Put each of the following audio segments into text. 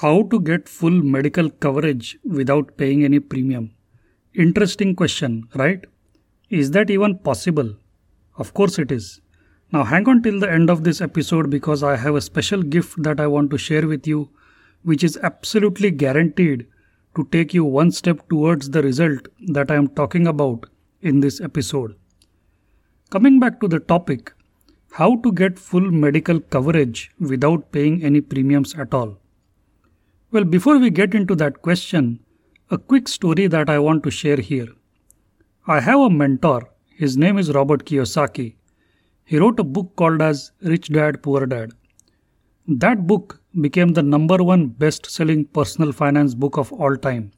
How to get full medical coverage without paying any premium? Interesting question, right? Is that even possible? Of course it is. Now hang on till the end of this episode because I have a special gift that I want to share with you, which is absolutely guaranteed to take you one step towards the result that I am talking about in this episode. Coming back to the topic, how to get full medical coverage without paying any premiums at all. Well, before we get into that question, a quick story that I want to share here. I have a mentor, his name is Robert Kiyosaki. He wrote a book called as Rich Dad Poor Dad. That book became the number one best-selling personal finance book of all time.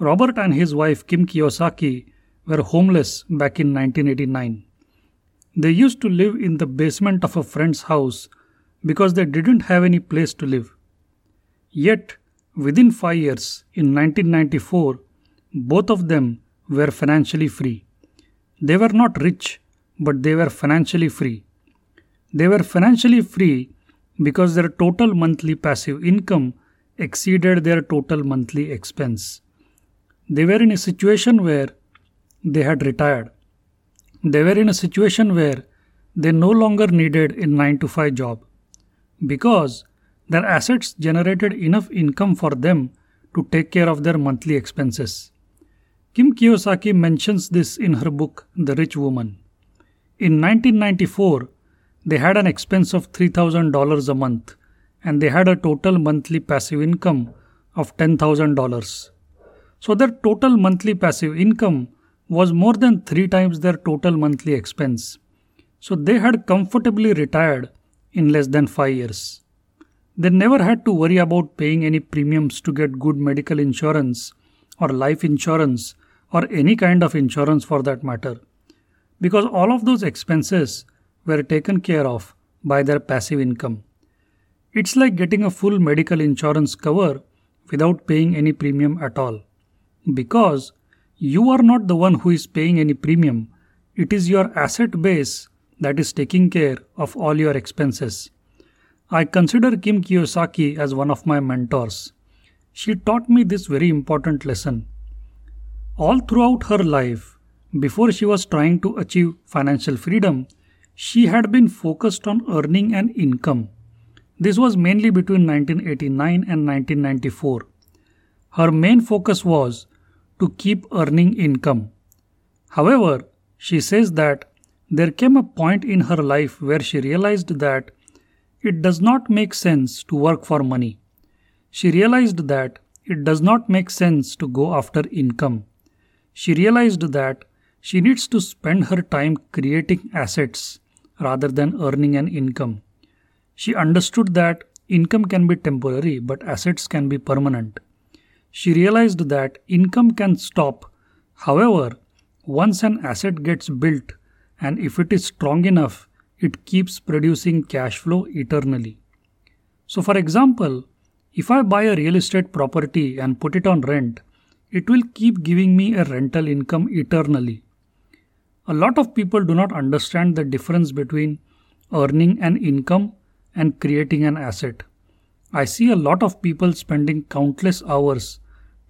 Robert and his wife Kim Kiyosaki were homeless back in 1989. They used to live in the basement of a friend's house because they didn't have any place to live. Yet, within five years, in 1994, both of them were financially free. They were not rich, but they were financially free. They were financially free because their total monthly passive income exceeded their total monthly expense. They were in a situation where they had retired. They were in a situation where they no longer needed a 9 to 5 job because their assets generated enough income for them to take care of their monthly expenses. Kim Kiyosaki mentions this in her book The Rich Woman. In 1994, they had an expense of $3,000 a month and they had a total monthly passive income of $10,000. So their total monthly passive income was more than three times their total monthly expense. So they had comfortably retired in less than five years. They never had to worry about paying any premiums to get good medical insurance or life insurance or any kind of insurance for that matter. Because all of those expenses were taken care of by their passive income. It's like getting a full medical insurance cover without paying any premium at all. Because you are not the one who is paying any premium, it is your asset base that is taking care of all your expenses. I consider Kim Kiyosaki as one of my mentors. She taught me this very important lesson. All throughout her life, before she was trying to achieve financial freedom, she had been focused on earning an income. This was mainly between 1989 and 1994. Her main focus was to keep earning income. However, she says that there came a point in her life where she realized that it does not make sense to work for money. She realized that it does not make sense to go after income. She realized that she needs to spend her time creating assets rather than earning an income. She understood that income can be temporary but assets can be permanent. She realized that income can stop. However, once an asset gets built and if it is strong enough, it keeps producing cash flow eternally. So, for example, if I buy a real estate property and put it on rent, it will keep giving me a rental income eternally. A lot of people do not understand the difference between earning an income and creating an asset. I see a lot of people spending countless hours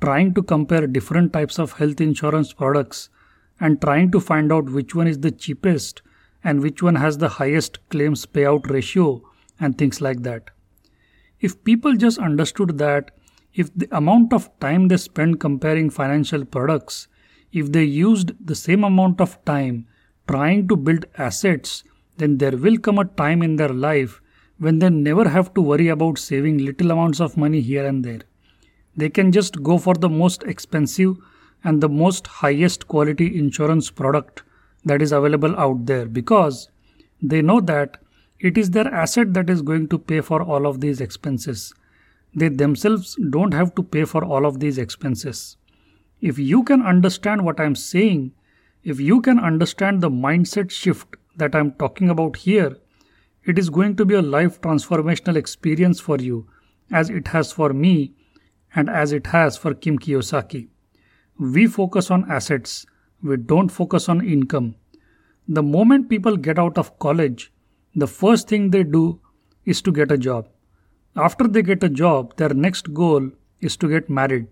trying to compare different types of health insurance products and trying to find out which one is the cheapest and which one has the highest claims payout ratio and things like that. If people just understood that if the amount of time they spend comparing financial products, if they used the same amount of time trying to build assets, then there will come a time in their life when they never have to worry about saving little amounts of money here and there. They can just go for the most expensive and the most highest quality insurance product that is available out there because they know that it is their asset that is going to pay for all of these expenses. They themselves don't have to pay for all of these expenses. If you can understand what I'm saying, if you can understand the mindset shift that I'm talking about here, it is going to be a life transformational experience for you, as it has for me and as it has for Kim Kiyosaki. We focus on assets we don't focus on income. The moment people get out of college, the first thing they do is to get a job. After they get a job, their next goal is to get married,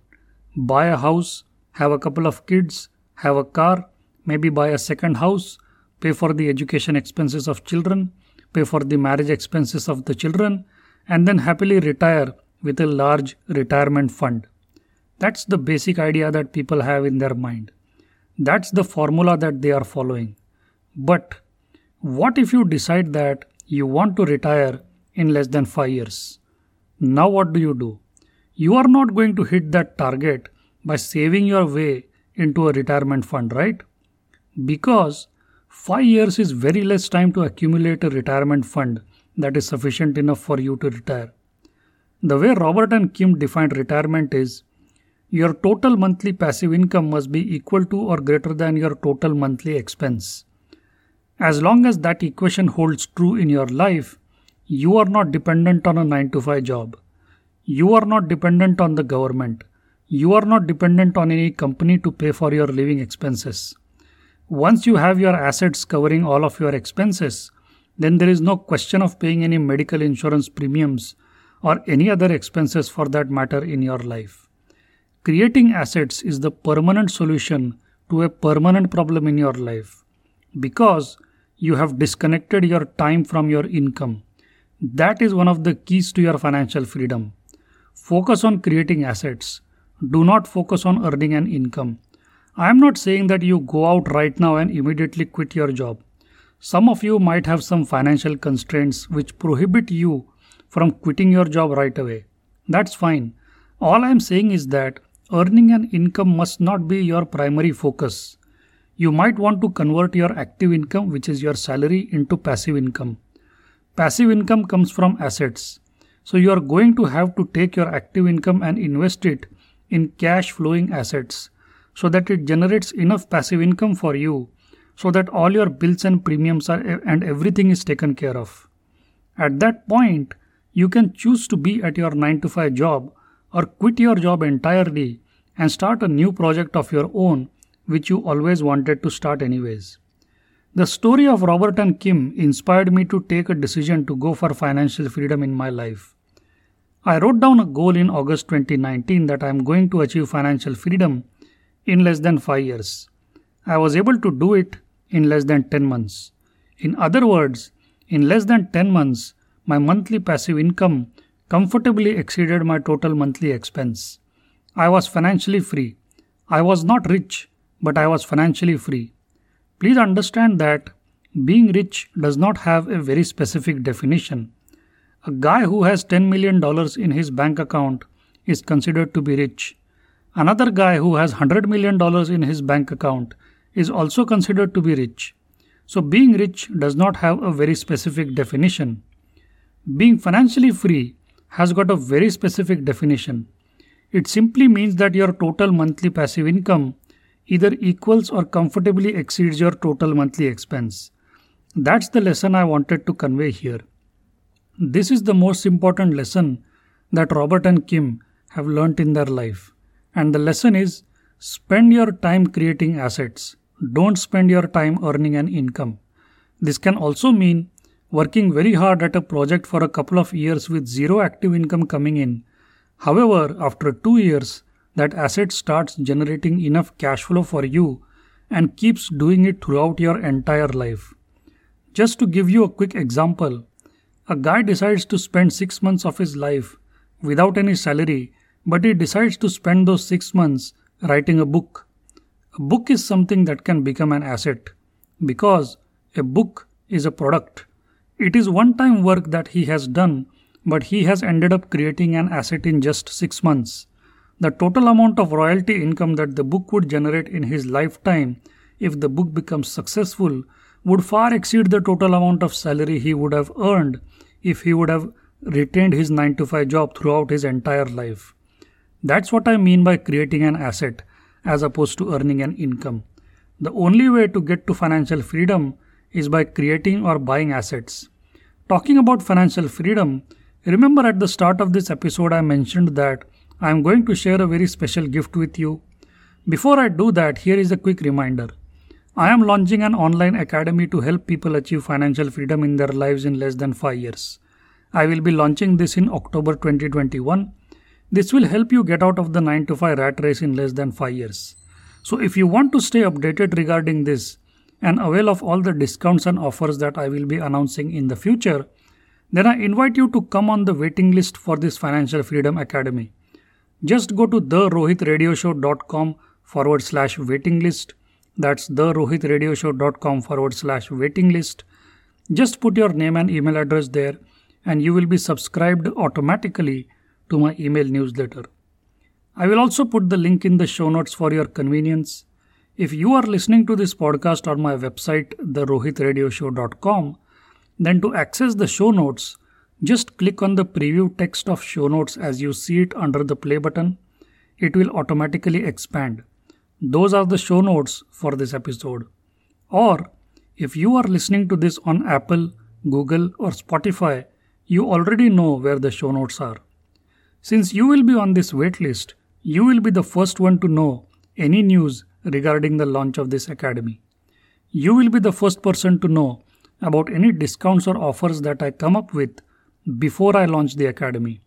buy a house, have a couple of kids, have a car, maybe buy a second house, pay for the education expenses of children, pay for the marriage expenses of the children, and then happily retire with a large retirement fund. That's the basic idea that people have in their mind. That's the formula that they are following. But what if you decide that you want to retire in less than 5 years? Now, what do you do? You are not going to hit that target by saving your way into a retirement fund, right? Because 5 years is very less time to accumulate a retirement fund that is sufficient enough for you to retire. The way Robert and Kim defined retirement is your total monthly passive income must be equal to or greater than your total monthly expense. As long as that equation holds true in your life, you are not dependent on a 9 to 5 job. You are not dependent on the government. You are not dependent on any company to pay for your living expenses. Once you have your assets covering all of your expenses, then there is no question of paying any medical insurance premiums or any other expenses for that matter in your life. Creating assets is the permanent solution to a permanent problem in your life because you have disconnected your time from your income. That is one of the keys to your financial freedom. Focus on creating assets. Do not focus on earning an income. I am not saying that you go out right now and immediately quit your job. Some of you might have some financial constraints which prohibit you from quitting your job right away. That's fine. All I am saying is that earning an income must not be your primary focus you might want to convert your active income, which is your salary, into passive income. Passive income comes from assets. So you are going to have to take your active income and invest it in cash flowing assets so that it generates enough passive income for you so that all your bills and premiums are and everything is taken care of. At that point, you can choose to be at your 9 to 5 job or quit your job entirely and start a new project of your own which you always wanted to start anyways. The story of Robert and Kim inspired me to take a decision to go for financial freedom in my life. I wrote down a goal in August 2019 that I am going to achieve financial freedom in less than 5 years. I was able to do it in less than 10 months. In other words, in less than 10 months, my monthly passive income comfortably exceeded my total monthly expense. I was financially free. I was not rich, but I was financially free. Please understand that being rich does not have a very specific definition. A guy who has $10 million in his bank account is considered to be rich. Another guy who has $100 million in his bank account is also considered to be rich. So, being rich does not have a very specific definition. Being financially free has got a very specific definition. It simply means that your total monthly passive income either equals or comfortably exceeds your total monthly expense. That's the lesson I wanted to convey here. This is the most important lesson that Robert and Kim have learnt in their life. And the lesson is spend your time creating assets. Don't spend your time earning an income. This can also mean working very hard at a project for a couple of years with zero active income coming in. However, after two years, that asset starts generating enough cash flow for you and keeps doing it throughout your entire life. Just to give you a quick example, a guy decides to spend 6 months of his life without any salary, but he decides to spend those 6 months writing a book. A book is something that can become an asset because a book is a product. It is one time work that he has done, but he has ended up creating an asset in just 6 months. The total amount of royalty income that the book would generate in his lifetime if the book becomes successful would far exceed the total amount of salary he would have earned if he would have retained his 9 to 5 job throughout his entire life. That's what I mean by creating an asset as opposed to earning an income. The only way to get to financial freedom is by creating or buying assets. Talking about financial freedom, remember at the start of this episode I mentioned that I am going to share a very special gift with you. Before I do that, here is a quick reminder. I am launching an online academy to help people achieve financial freedom in their lives in less than 5 years. I will be launching this in October 2021. This will help you get out of the 9 to 5 rat race in less than 5 years. So, if you want to stay updated regarding this and avail of all the discounts and offers that I will be announcing in the future, then I invite you to come on the waiting list for this Financial Freedom Academy. Just go to therohitradioshow.com forward slash waiting list. That's therohitradioshow.com forward slash waiting list. Just put your name and email address there, and you will be subscribed automatically to my email newsletter. I will also put the link in the show notes for your convenience. If you are listening to this podcast on my website, therohitradioshow.com, then to access the show notes, just click on the preview text of show notes as you see it under the play button. It will automatically expand. Those are the show notes for this episode. Or if you are listening to this on Apple, Google, or Spotify, you already know where the show notes are. Since you will be on this waitlist, you will be the first one to know any news regarding the launch of this academy. You will be the first person to know about any discounts or offers that I come up with before I launch the academy.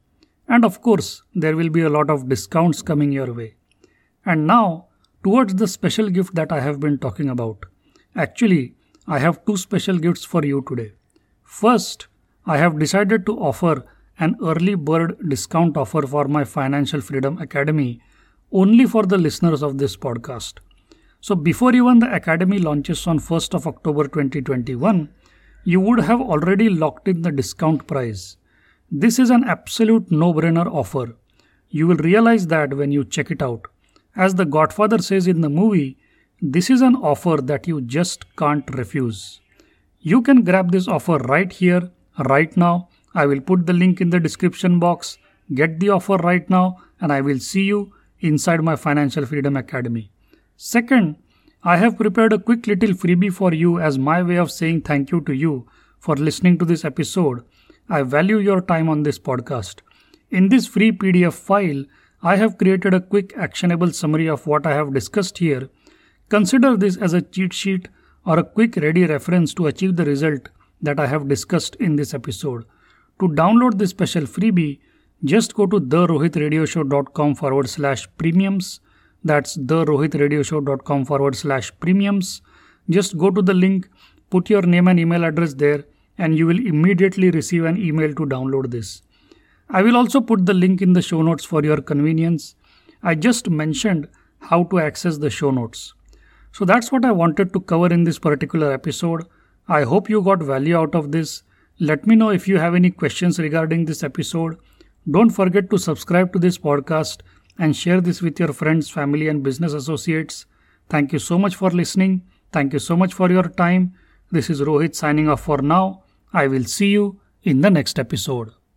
And of course, there will be a lot of discounts coming your way. And now, towards the special gift that I have been talking about. Actually, I have two special gifts for you today. First, I have decided to offer an early bird discount offer for my Financial Freedom Academy only for the listeners of this podcast. So before even the academy launches on 1st of October 2021, you would have already locked in the discount price. This is an absolute no brainer offer. You will realize that when you check it out. As the Godfather says in the movie, this is an offer that you just can't refuse. You can grab this offer right here, right now. I will put the link in the description box. Get the offer right now, and I will see you inside my Financial Freedom Academy. Second, I have prepared a quick little freebie for you as my way of saying thank you to you for listening to this episode. I value your time on this podcast. In this free PDF file, I have created a quick actionable summary of what I have discussed here. Consider this as a cheat sheet or a quick ready reference to achieve the result that I have discussed in this episode. To download this special freebie, just go to therohitradioshow.com forward slash premiums that's therohitradioshow.com forward slash premiums. Just go to the link, put your name and email address there, and you will immediately receive an email to download this. I will also put the link in the show notes for your convenience. I just mentioned how to access the show notes. So that's what I wanted to cover in this particular episode. I hope you got value out of this. Let me know if you have any questions regarding this episode. Don't forget to subscribe to this podcast and share this with your friends, family, and business associates. Thank you so much for listening. Thank you so much for your time. This is Rohit signing off for now. I will see you in the next episode.